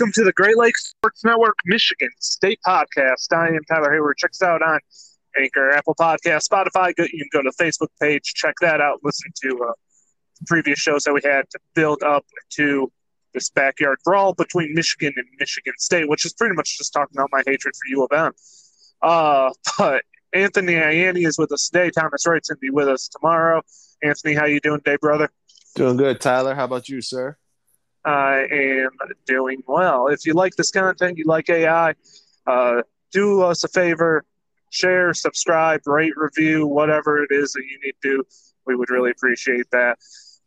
Welcome to the Great Lakes Sports Network Michigan State Podcast. I am Tyler Hayward. Check us out on Anchor, Apple Podcast, Spotify. You can go to the Facebook page, check that out, listen to uh, previous shows that we had to build up to this backyard brawl between Michigan and Michigan State, which is pretty much just talking about my hatred for U of M. Uh, but Anthony Ianni is with us today. Thomas Wright's going to be with us tomorrow. Anthony, how you doing today, brother? Doing good, Tyler. How about you, sir? I am doing well. If you like this content, you like AI, uh, do us a favor, share, subscribe, rate, review, whatever it is that you need to do. We would really appreciate that.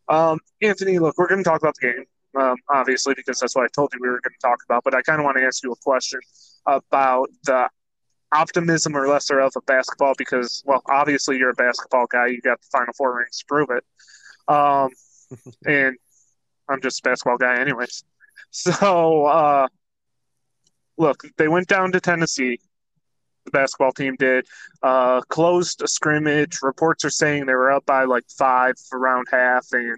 Um, Anthony, look, we're going to talk about the game, um, obviously, because that's what I told you we were going to talk about. But I kind of want to ask you a question about the optimism or lesser of a basketball, because, well, obviously you're a basketball guy. You got the Final Four rings to prove it. Um, and I'm just a basketball guy, anyways. So, uh, look, they went down to Tennessee. The basketball team did. Uh, closed a scrimmage. Reports are saying they were up by like five around half, and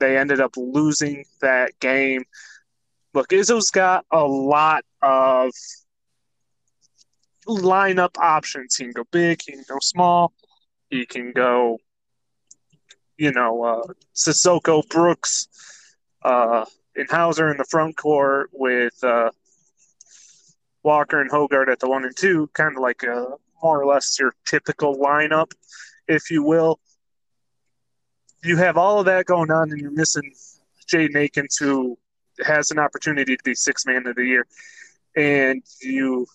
they ended up losing that game. Look, Izzo's got a lot of lineup options. He can go big, he can go small, he can go, you know, uh, Sissoko Brooks uh, and Hauser in the front court with uh, Walker and Hoggard at the one and two, kind of like a more or less your typical lineup, if you will. You have all of that going on, and you're missing Jaden Akins, who has an opportunity to be six man of the year, and you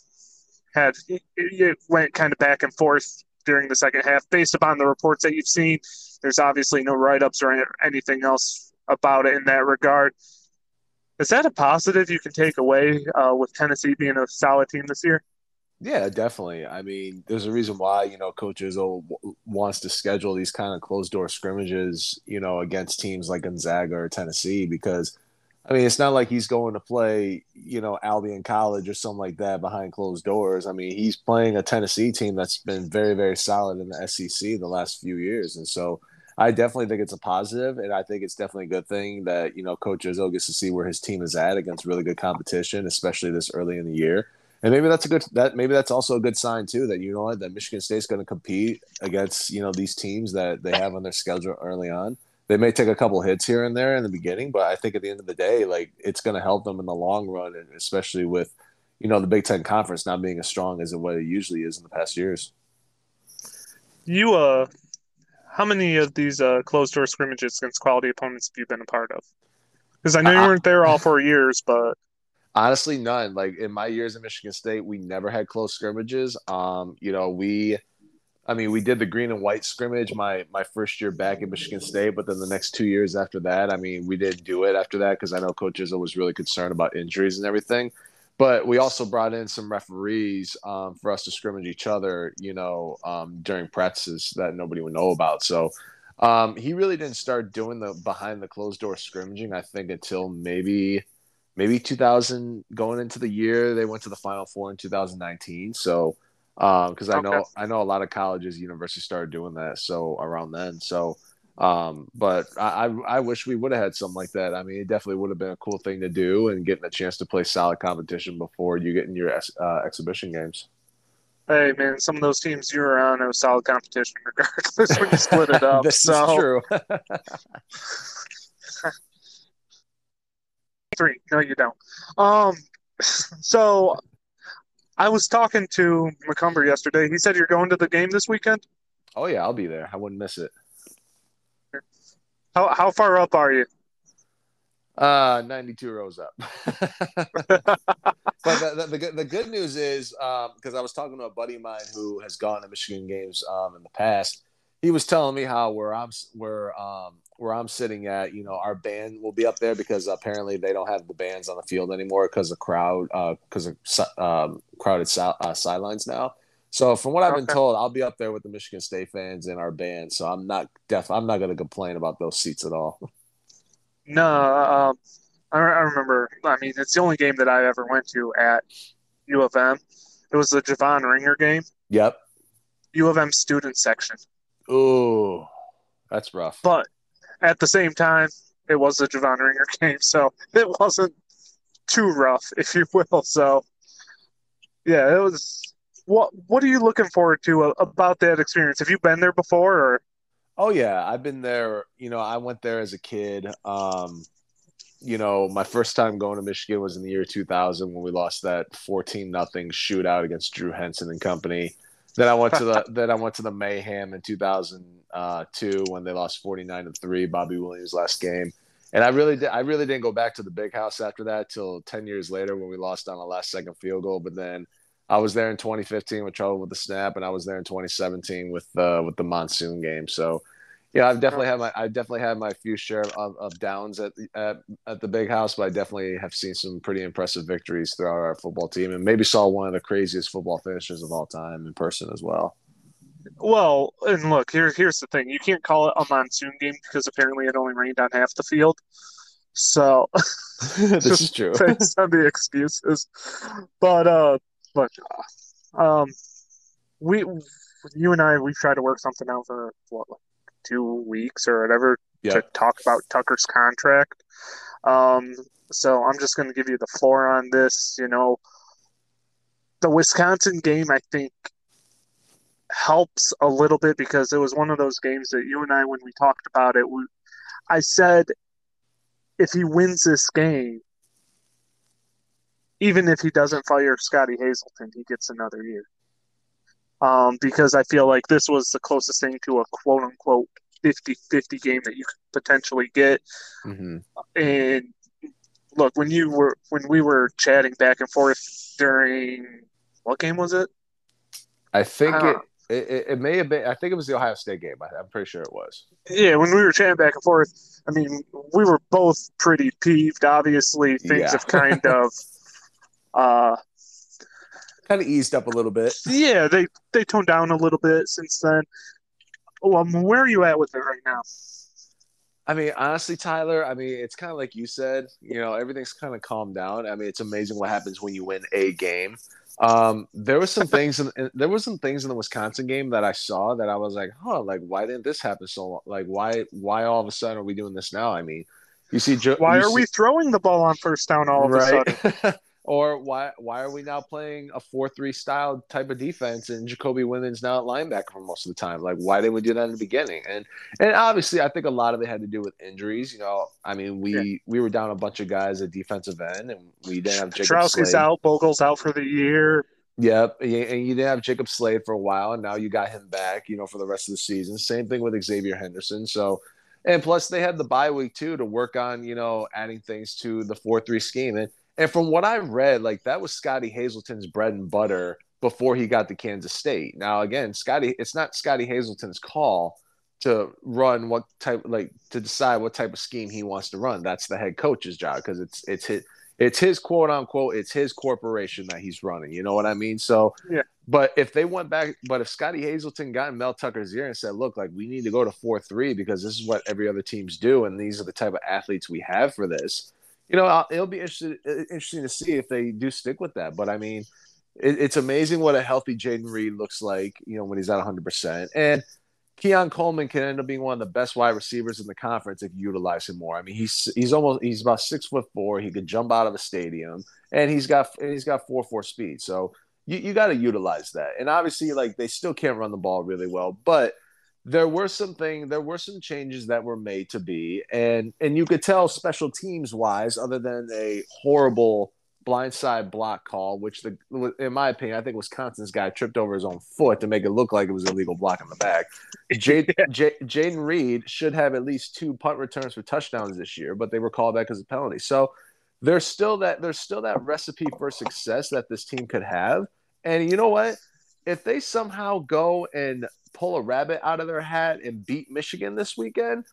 had it went kind of back and forth during the second half based upon the reports that you've seen. There's obviously no write ups or anything else about it in that regard. Is that a positive you can take away uh, with Tennessee being a solid team this year? Yeah, definitely. I mean, there's a reason why you know Coach Izzo wants to schedule these kind of closed door scrimmages, you know, against teams like Gonzaga or Tennessee, because I mean, it's not like he's going to play, you know, Albion College or something like that behind closed doors. I mean, he's playing a Tennessee team that's been very, very solid in the SEC the last few years, and so I definitely think it's a positive, and I think it's definitely a good thing that you know Coach Izzo gets to see where his team is at against really good competition, especially this early in the year. And maybe that's a good that maybe that's also a good sign too that you know what that Michigan State's going to compete against you know these teams that they have on their schedule early on. They may take a couple hits here and there in the beginning, but I think at the end of the day, like it's going to help them in the long run, and especially with you know the Big Ten Conference not being as strong as it what it usually is in the past years. You uh how many of these uh, closed door scrimmages against quality opponents have you been a part of? Because I know you weren't there all four years, but honestly, none. Like in my years at Michigan State, we never had close scrimmages. Um, you know, we, I mean, we did the green and white scrimmage my my first year back at Michigan State, but then the next two years after that, I mean, we didn't do it after that because I know Coach Izzo was really concerned about injuries and everything. But we also brought in some referees um, for us to scrimmage each other, you know, um, during practices that nobody would know about. So um, he really didn't start doing the behind the closed door scrimmaging, I think, until maybe maybe 2000 going into the year they went to the Final Four in 2019. So because um, I know I know a lot of colleges, universities started doing that. So around then, so um, but I, I wish we would have had something like that. I mean, it definitely would have been a cool thing to do and getting a chance to play solid competition before you get in your uh, exhibition games. Hey man, some of those teams you were on, was solid competition regardless when you split it up. this so. is true. Three. No, you don't. Um, so I was talking to McCumber yesterday. He said you're going to the game this weekend. Oh yeah, I'll be there. I wouldn't miss it. How how far up are you? Uh, 92 rows up. but the, the, the, the, good news is, because um, I was talking to a buddy of mine who has gone to Michigan games um, in the past, he was telling me how where I'm where um where I'm sitting at, you know, our band will be up there because apparently they don't have the bands on the field anymore because the crowd because uh, of um, crowded uh, sidelines now. So from what I've been told, I'll be up there with the Michigan State fans in our band. So I'm not def I'm not going to complain about those seats at all. No, uh, I, I remember. I mean, it's the only game that I ever went to at U of M. It was the Javon Ringer game. Yep. U of M student section. Ooh, that's rough. But at the same time, it was the Javon Ringer game, so it wasn't too rough, if you will. So, yeah, it was. What What are you looking forward to about that experience? Have you been there before? Or oh yeah, I've been there. You know, I went there as a kid. Um, you know, my first time going to Michigan was in the year 2000 when we lost that 14 nothing shootout against Drew Henson and company. Then I went to the then I went to the Mayhem in 2002 when they lost 49 to three. Bobby Williams last game, and I really did. I really didn't go back to the big house after that till 10 years later when we lost on a last second field goal. But then I was there in 2015 with trouble with the snap, and I was there in 2017 with uh, with the monsoon game. So yeah, I've definitely had my I definitely had my few share of, of downs at the at, at the big house, but I definitely have seen some pretty impressive victories throughout our football team, and maybe saw one of the craziest football finishes of all time in person as well. Well, and look, here here's the thing: you can't call it a monsoon game because apparently it only rained on half the field. So this is true. Based on the excuses, but uh, look, um, we you and I we've tried to work something out for what two weeks or whatever to talk about Tucker's contract. Um, so I'm just going to give you the floor on this. You know, the Wisconsin game, I think, helps a little bit because it was one of those games that you and I, when we talked about it, we, I said if he wins this game, even if he doesn't fire Scottie Hazelton, he gets another year um, because I feel like this was the closest thing to a quote unquote 50 50 game that you could potentially get. Mm-hmm. And look, when you were when we were chatting back and forth during what game was it? I think uh, it, it, it may have been. I think it was the Ohio State game. I, am pretty sure it was. Yeah, when we were chatting back and forth, I mean, we were both pretty peeved. Obviously, things yeah. have kind of uh, kind of eased up a little bit. Yeah, they they toned down a little bit since then. Um, where are you at with it right now? I mean, honestly, Tyler, I mean, it's kind of like you said, you know, everything's kind of calmed down. I mean, it's amazing what happens when you win a game. Um, there was some things, in, there was some things in the Wisconsin game that I saw that I was like, huh, like, why didn't this happen so long? Like, why, why all of a sudden are we doing this now? I mean, you see, why you are see, we throwing the ball on first down all of right? a sudden? Or why why are we now playing a four three style type of defense and Jacoby Windmon now at linebacker for most of the time? Like why didn't we do that in the beginning? And and obviously I think a lot of it had to do with injuries. You know, I mean we yeah. we were down a bunch of guys at defensive end and we didn't have Jacob Pietrowski's out, Bogle's out for the year. Yep, and you didn't have Jacob Slade for a while, and now you got him back. You know, for the rest of the season. Same thing with Xavier Henderson. So, and plus they had the bye week too to work on you know adding things to the four three scheme. And and from what I read, like that was Scottie Hazelton's bread and butter before he got to Kansas State. Now, again, Scottie, it's not Scottie Hazelton's call to run what type, like to decide what type of scheme he wants to run. That's the head coach's job because it's it's his it's his quote unquote it's his corporation that he's running. You know what I mean? So yeah. But if they went back, but if Scottie Hazelton got in Mel Tucker's ear and said, "Look, like we need to go to four three because this is what every other teams do, and these are the type of athletes we have for this," you know, it'll be interesting interesting to see if they do stick with that. But I mean, it, it's amazing what a healthy Jayden Reed looks like, you know, when he's at 100. percent And Keon Coleman can end up being one of the best wide receivers in the conference if you utilize him more. I mean, he's he's almost he's about six foot four. He could jump out of a stadium, and he's got and he's got four four speed. So you, you got to utilize that. And obviously, like they still can't run the ball really well, but there were some things there were some changes that were made to be and and you could tell special teams wise other than a horrible blindside block call which the in my opinion i think wisconsin's guy tripped over his own foot to make it look like it was an illegal block in the back. Jayden reed should have at least two punt returns for touchdowns this year but they were called back as a penalty. So there's still that there's still that recipe for success that this team could have. And you know what? If they somehow go and pull a rabbit out of their hat and beat Michigan this weekend,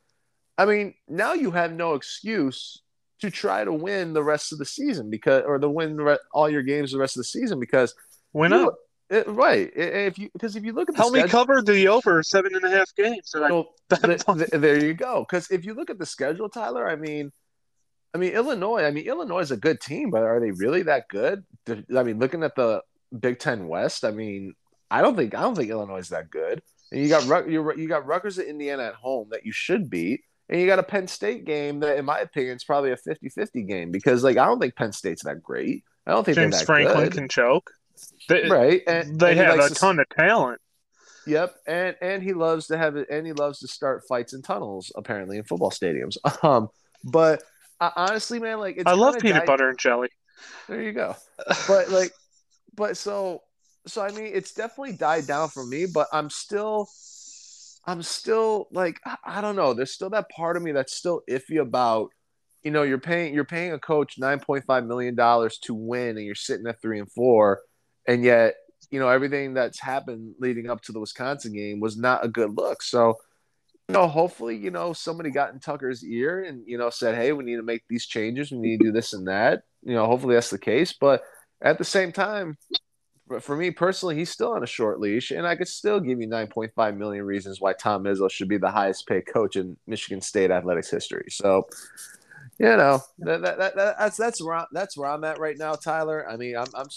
I mean, now you have no excuse to try to win the rest of the season because, or to win re- all your games the rest of the season because win up. It, right. If you because if you look at the help schedule, me cover the over seven and a half games. So well, the, the, there you go. Because if you look at the schedule, Tyler, I mean, I mean Illinois. I mean Illinois is a good team, but are they really that good? I mean, looking at the Big Ten West, I mean, I don't think I don't think Illinois is that good. And you got you you got Rutgers at Indiana at home that you should beat, and you got a Penn State game that, in my opinion, is probably a 50-50 game because, like, I don't think Penn State's that great. I don't think James Franklin good. can choke. They, right, and they and have a to, ton of talent. Yep, and and he loves to have it, and he loves to start fights in tunnels, apparently in football stadiums. Um, but honestly, man, like I love peanut died... butter and jelly. There you go. But like, but so so I mean, it's definitely died down for me, but I'm still. I'm still like I don't know. There's still that part of me that's still iffy about, you know, you're paying you're paying a coach nine point five million dollars to win, and you're sitting at three and four, and yet you know everything that's happened leading up to the Wisconsin game was not a good look. So, you know, hopefully, you know, somebody got in Tucker's ear and you know said, "Hey, we need to make these changes. We need to do this and that." You know, hopefully that's the case. But at the same time, for me personally, he's still on a short leash, and I could still give you 9.5 million reasons why Tom Izzo should be the highest paid coach in Michigan State athletics history. So, you know, that, that, that, that's that's where I'm, that's where I'm at right now, Tyler. I mean, I'm I'm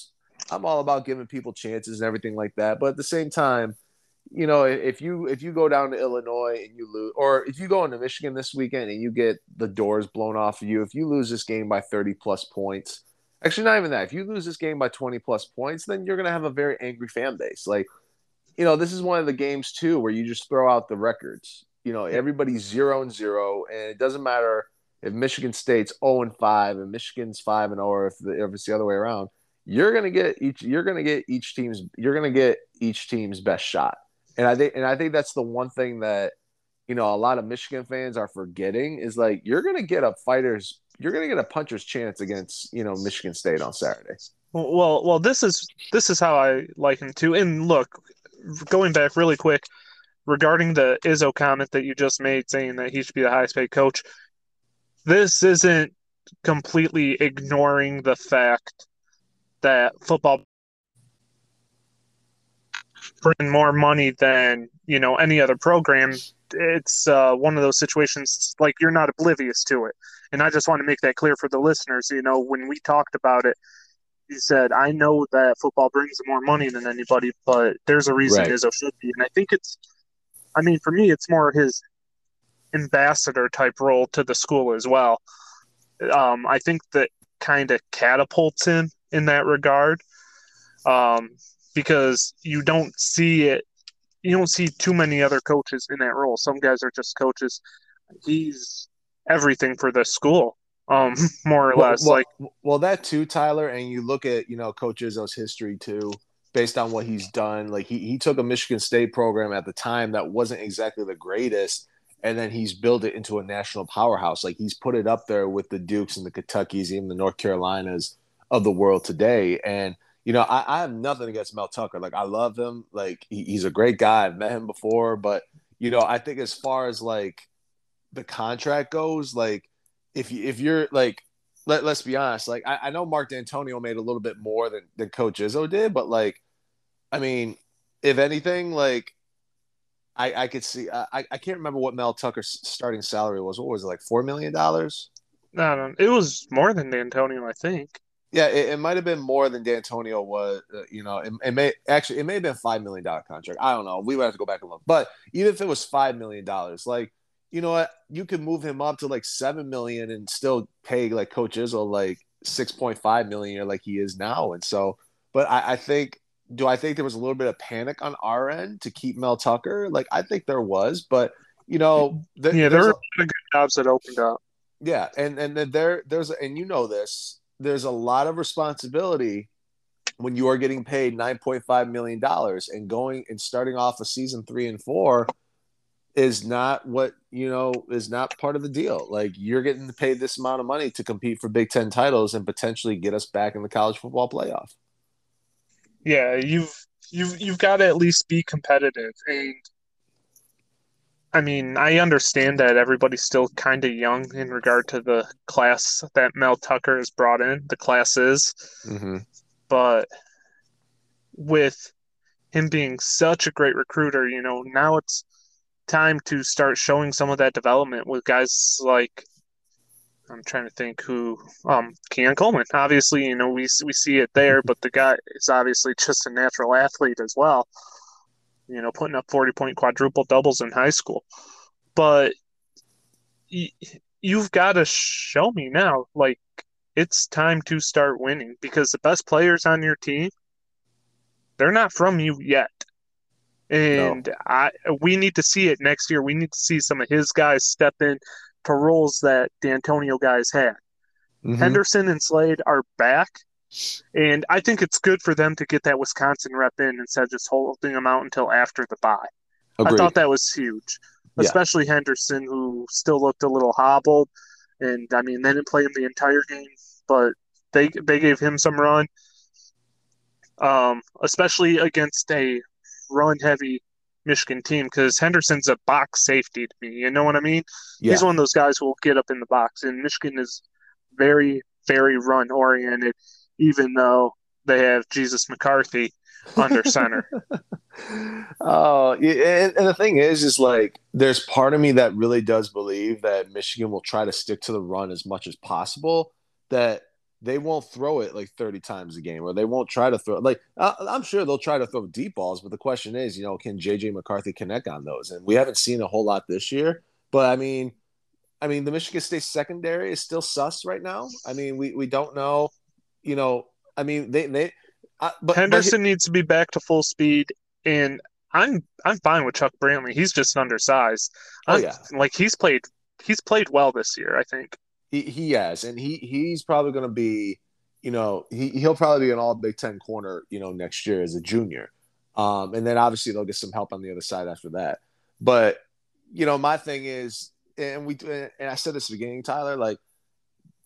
I'm all about giving people chances and everything like that. But at the same time, you know, if you if you go down to Illinois and you lose, or if you go into Michigan this weekend and you get the doors blown off of you, if you lose this game by 30 plus points, actually not even that, if you lose this game by 20 plus points, then you're gonna have a very angry fan base. Like, you know, this is one of the games too where you just throw out the records. You know, everybody's zero and zero, and it doesn't matter if Michigan State's 0 and 5 and Michigan's 5 and 0, or if, the, if it's the other way around you're gonna get each you're gonna get each team's you're gonna get each team's best shot. And I think and I think that's the one thing that you know a lot of Michigan fans are forgetting is like you're gonna get a fighter's you're gonna get a puncher's chance against you know Michigan State on Saturday. Well, well, this is this is how I liken to. And look, going back really quick regarding the Izzo comment that you just made, saying that he should be the highest paid coach. This isn't completely ignoring the fact that football bring more money than you know any other program it's uh, one of those situations like you're not oblivious to it and i just want to make that clear for the listeners you know when we talked about it he said i know that football brings more money than anybody but there's a reason right. izzo should be and i think it's i mean for me it's more his ambassador type role to the school as well um, i think that kind of catapults him in that regard um, because you don't see it. You don't see too many other coaches in that role. Some guys are just coaches. He's everything for the school, um, more or well, less. Well, like, well, that too, Tyler. And you look at you know Coach Izzo's history too, based on what he's done. Like he he took a Michigan State program at the time that wasn't exactly the greatest, and then he's built it into a national powerhouse. Like he's put it up there with the Dukes and the Kentuckies, even the North Carolinas of the world today. And you know, I, I have nothing against Mel Tucker. Like I love him. Like he, he's a great guy. I've met him before, but you know, I think as far as like the contract goes, like if you if you're like let, let's be honest, like I, I know Mark Dantonio made a little bit more than, than Coach Izzo did, but like I mean, if anything, like I, I could see I, I can't remember what Mel Tucker's starting salary was. What was it like four million dollars? No, it was more than Dantonio, I think. Yeah, it, it might have been more than Dantonio was. Uh, you know, it, it, may actually it may have been five million dollar contract. I don't know. We would have to go back and look. But even if it was five million dollars, like you know what, you could move him up to like seven million and still pay like Coach Izzo like six point five million like he is now. And so, but I, I think do I think there was a little bit of panic on our end to keep Mel Tucker? Like I think there was, but you know, th- yeah, there were a, good jobs that opened up. Yeah, and and there there's and you know this there's a lot of responsibility when you are getting paid 9.5 million dollars and going and starting off a season 3 and 4 is not what you know is not part of the deal like you're getting paid this amount of money to compete for Big 10 titles and potentially get us back in the college football playoff yeah you've you've you've got to at least be competitive and I mean, I understand that everybody's still kind of young in regard to the class that Mel Tucker has brought in, the classes. Mm-hmm. But with him being such a great recruiter, you know, now it's time to start showing some of that development with guys like I'm trying to think who um Keon Coleman. Obviously, you know, we we see it there, but the guy is obviously just a natural athlete as well you know, putting up 40 point quadruple doubles in high school. But you've got to show me now. Like it's time to start winning because the best players on your team, they're not from you yet. And no. I we need to see it next year. We need to see some of his guys step in to roles that Dantonio guys had. Mm-hmm. Henderson and Slade are back, and I think it's good for them to get that Wisconsin rep in instead of just holding them out until after the bye. Agreed. I thought that was huge, especially yeah. Henderson, who still looked a little hobbled. And I mean, they didn't play him the entire game, but they they gave him some run, um, especially against a run heavy Michigan team because Henderson's a box safety to me. You know what I mean? Yeah. He's one of those guys who will get up in the box, and Michigan is very, very run oriented, even though they have Jesus McCarthy under center. oh, yeah, and, and the thing is, is like there's part of me that really does believe that Michigan will try to stick to the run as much as possible. That they won't throw it like 30 times a game or they won't try to throw like i'm sure they'll try to throw deep balls but the question is you know can jj mccarthy connect on those? And we haven't seen a whole lot this year but i mean i mean the michigan state secondary is still sus right now. I mean we, we don't know you know i mean they they but henderson but, needs to be back to full speed and i'm i'm fine with chuck brantley. He's just undersized. Oh yeah. like he's played he's played well this year i think he he has, and he he's probably going to be, you know, he he'll probably be an All Big Ten corner, you know, next year as a junior. Um, and then obviously they'll get some help on the other side after that. But you know, my thing is, and we and I said this at the beginning, Tyler, like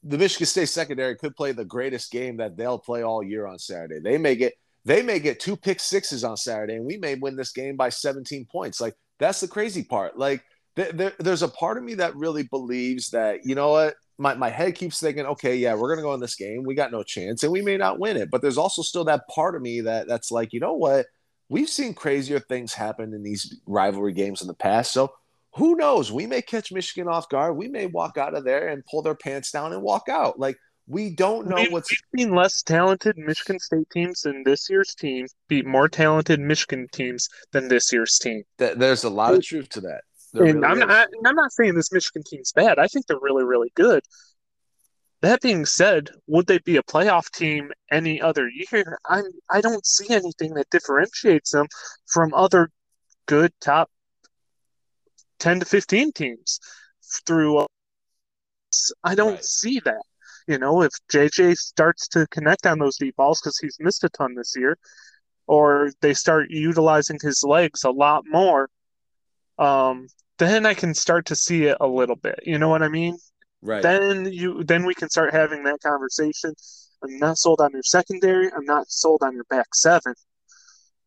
the Michigan State secondary could play the greatest game that they'll play all year on Saturday. They may get they may get two pick sixes on Saturday, and we may win this game by 17 points. Like that's the crazy part. Like there, there's a part of me that really believes that you know what my, my head keeps thinking, okay, yeah, we're gonna go in this game. We got no chance, and we may not win it. But there's also still that part of me that that's like, you know what? We've seen crazier things happen in these rivalry games in the past. So who knows? We may catch Michigan off guard. We may walk out of there and pull their pants down and walk out. Like we don't know we've, what's we've seen less talented Michigan State teams than this year's team beat more talented Michigan teams than this year's team. There's a lot of truth to that. There and really I'm not, I'm not saying this Michigan team's bad. I think they're really, really good. That being said, would they be a playoff team any other year? I'm I don't see anything that differentiates them from other good top ten to fifteen teams through. I don't right. see that. You know, if JJ starts to connect on those deep balls because he's missed a ton this year, or they start utilizing his legs a lot more, um, then I can start to see it a little bit. You know what I mean? Right. Then you then we can start having that conversation. I'm not sold on your secondary. I'm not sold on your back seven.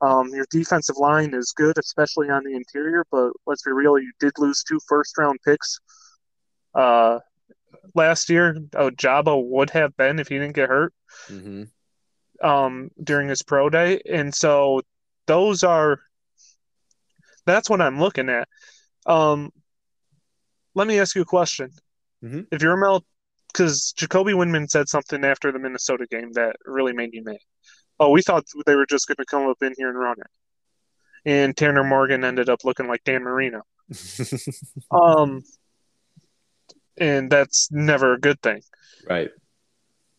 Um, your defensive line is good, especially on the interior. But let's be real, you did lose two first round picks uh, last year. Oh, Jabo would have been if he didn't get hurt mm-hmm. um, during his pro day, and so those are that's what I'm looking at. Um, let me ask you a question. Mm-hmm. If you're Mel, because Jacoby Windmon said something after the Minnesota game that really made me mad. Oh, we thought they were just going to come up in here and run it, and Tanner Morgan ended up looking like Dan Marino. um, and that's never a good thing. Right.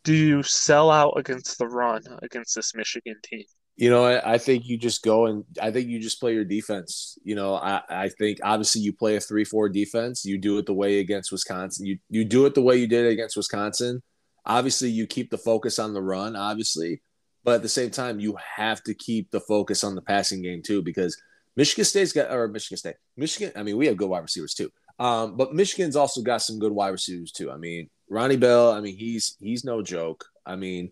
Do you sell out against the run against this Michigan team? You know, I, I, think you just go and I think you just play your defense. You know, I, I think obviously you play a three four defense. You do it the way against Wisconsin. You you do it the way you did it against Wisconsin. Obviously, you keep the focus on the run, obviously, but at the same time, you have to keep the focus on the passing game too, because Michigan State's got or Michigan State, Michigan. I mean, we have good wide receivers too, um, but Michigan's also got some good wide receivers too. I mean, Ronnie Bell. I mean, he's he's no joke. I mean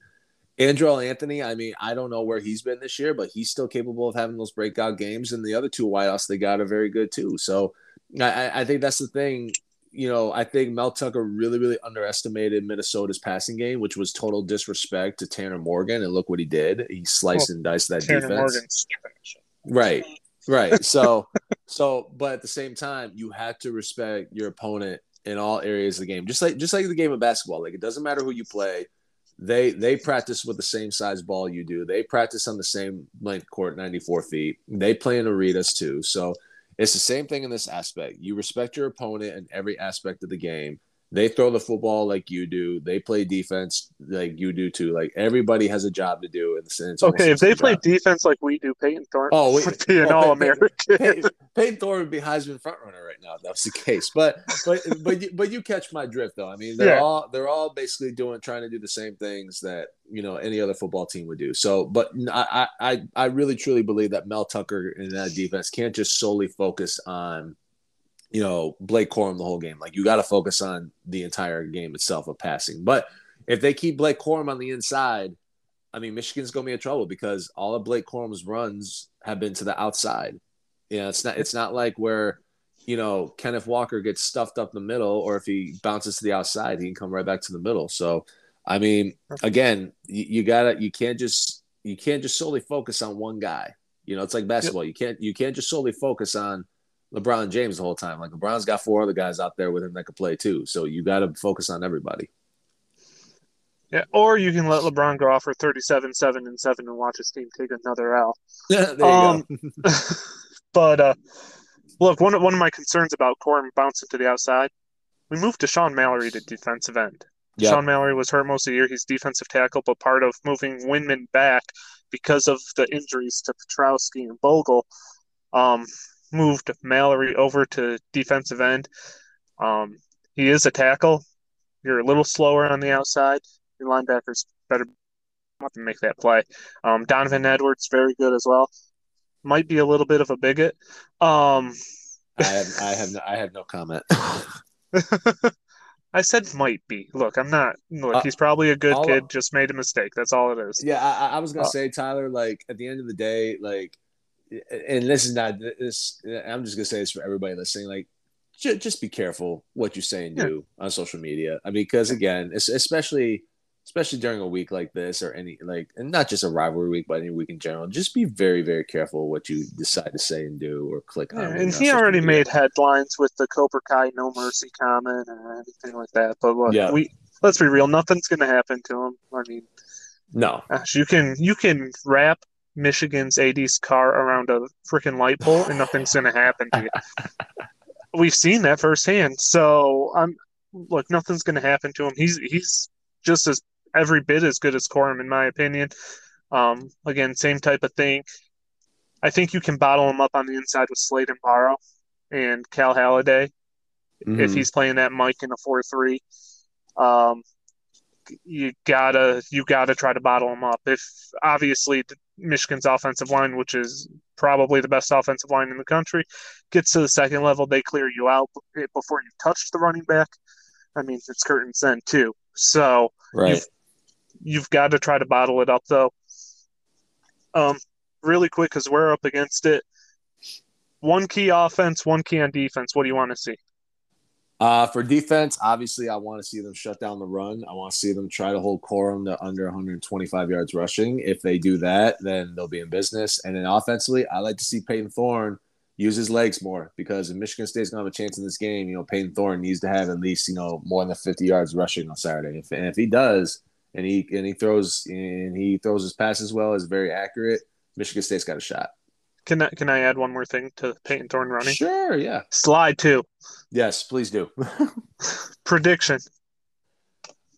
Andrel Anthony, I mean, I don't know where he's been this year, but he's still capable of having those breakout games. And the other two wideouts they got are very good too. So I, I think that's the thing. You know, I think Mel Tucker really, really underestimated Minnesota's passing game, which was total disrespect to Tanner Morgan. And look what he did. He sliced well, and diced that Tanner defense. Morgan's right. Right. So, so, but at the same time, you have to respect your opponent in all areas of the game. Just like, just like the game of basketball. Like, it doesn't matter who you play they they practice with the same size ball you do. They practice on the same length court, 94 feet. They play in arenas too. So It's the same thing in this aspect. You respect your opponent in every aspect of the game. They throw the football like you do. They play defense like you do too. Like everybody has a job to do. And it's, it's okay, if they play defense like we do, Payton Thorne oh, we, would be an oh, All American. Payton, Payton Thorne would be Heisman frontrunner right now. If that was the case. But but but you, but you catch my drift though. I mean, they're yeah. all they're all basically doing trying to do the same things that you know any other football team would do. So, but I I I really truly believe that Mel Tucker in that defense can't just solely focus on you know, Blake Corum the whole game. Like you got to focus on the entire game itself of passing. But if they keep Blake Corum on the inside, I mean, Michigan's going to be in trouble because all of Blake Corum's runs have been to the outside. You know, it's not it's not like where you know Kenneth Walker gets stuffed up the middle, or if he bounces to the outside, he can come right back to the middle. So, I mean, again, you, you gotta you can't just you can't just solely focus on one guy. You know, it's like basketball. You can't you can't just solely focus on LeBron James the whole time. Like LeBron's got four other guys out there with him that could play too. So you got to focus on everybody. Yeah, or you can let LeBron go off for 37, 7, and 7 and watch his team take another L. Yeah, there you um, go. but uh, look, one, one of my concerns about Corum bouncing to the outside, we moved to Sean Mallory to defensive end. Yep. Sean Mallory was hurt most of the year. He's defensive tackle, but part of moving Windmon back because of the injuries to Pietrowski and Bogle, um, moved Mallory over to defensive end. Um, he is a tackle. You're a little slower on the outside. Your linebackers better have to make that play. Um, Donovan Edwards very good as well. Might be a little bit of a bigot. Um, I have I have no, I have no comment. I said might be. Look, I'm not. Look, uh, he's probably a good kid. Just made a mistake. That's all it is. Yeah, I, I was gonna uh, say, Tyler. Like at the end of the day, like and this is not this. I'm just gonna say this for everybody listening. Like, just, just be careful what you say and do yeah. on social media. I mean, because again, especially especially during a week like this or any like, and not just a rivalry week, but any week in general. Just be very, very careful what you decide to say and do or click yeah, on. And he already media. made headlines with the Cobra Kai No Mercy comment or anything like that. But look, yeah. we let's be real. Nothing's gonna happen to him. I mean. No, gosh, you can you can rap Michigan's AD's car around a freaking light pole and nothing's going to happen to you. We've seen that firsthand. So I'm look, nothing's going to happen to him. He's he's just as every bit as good as Corum in my opinion. Um, again, same type of thing. I think you can bottle him up on the inside with Slade and Barrow and Cal Haladay mm-hmm. if he's playing that Mike in a four three. Um, you gotta you gotta try to bottle them up. If obviously Michigan's offensive line, which is probably the best offensive line in the country, gets to the second level, they clear you out before you touch the running back. I mean, it's curtains then too. So right. you've, you've got to try to bottle it up though. Um, really quick because we're up against it. One key offense, one key on defense. What do you want to see? Uh, for defense, obviously, I want to see them shut down the run. I want to see them try to hold Corum to under 125 yards rushing. If they do that, then they'll be in business. And then offensively, I like to see Payton Thorne use his legs more because if Michigan State's gonna have a chance in this game, you know, Payton Thorne needs to have at least you know more than 50 yards rushing on Saturday. If, and if he does, and he and he throws and he throws his passes well, is very accurate, Michigan State's got a shot. Can I can I add one more thing to Payton Thorne running? Sure, yeah. Slide two. Yes, please do. Prediction.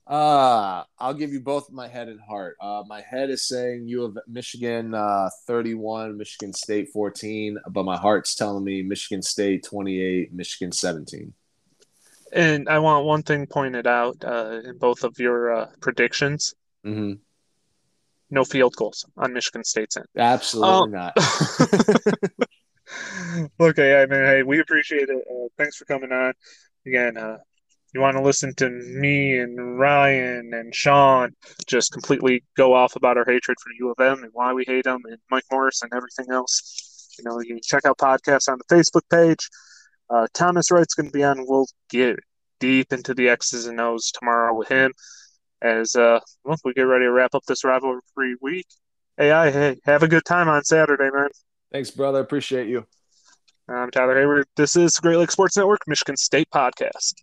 Uh, I'll give you both my head and heart. Uh, my head is saying you have Michigan uh, 31, Michigan State 14, but my heart's telling me Michigan State 28, Michigan 17. And I want one thing pointed out uh, in both of your uh, predictions. Mm-hmm no field goals on Michigan State's end. Absolutely um, not. okay, I mean, hey, we appreciate it. Uh, thanks for coming on. Again, uh, you want to listen to me and Ryan and Sean just completely go off about our hatred for U of M and why we hate them and Mike Morris and everything else. You know, you can check out podcasts on the Facebook page. Uh, Thomas Wright's going to be on. We'll get deep into the X's and O's tomorrow with him as uh, well, we get ready to wrap up this rivalry week. Hey, I, hey, have a good time on Saturday, man. Thanks, brother. Appreciate you. I'm Tyler Hayward. This is Great Lakes Sports Network, Michigan State Podcast.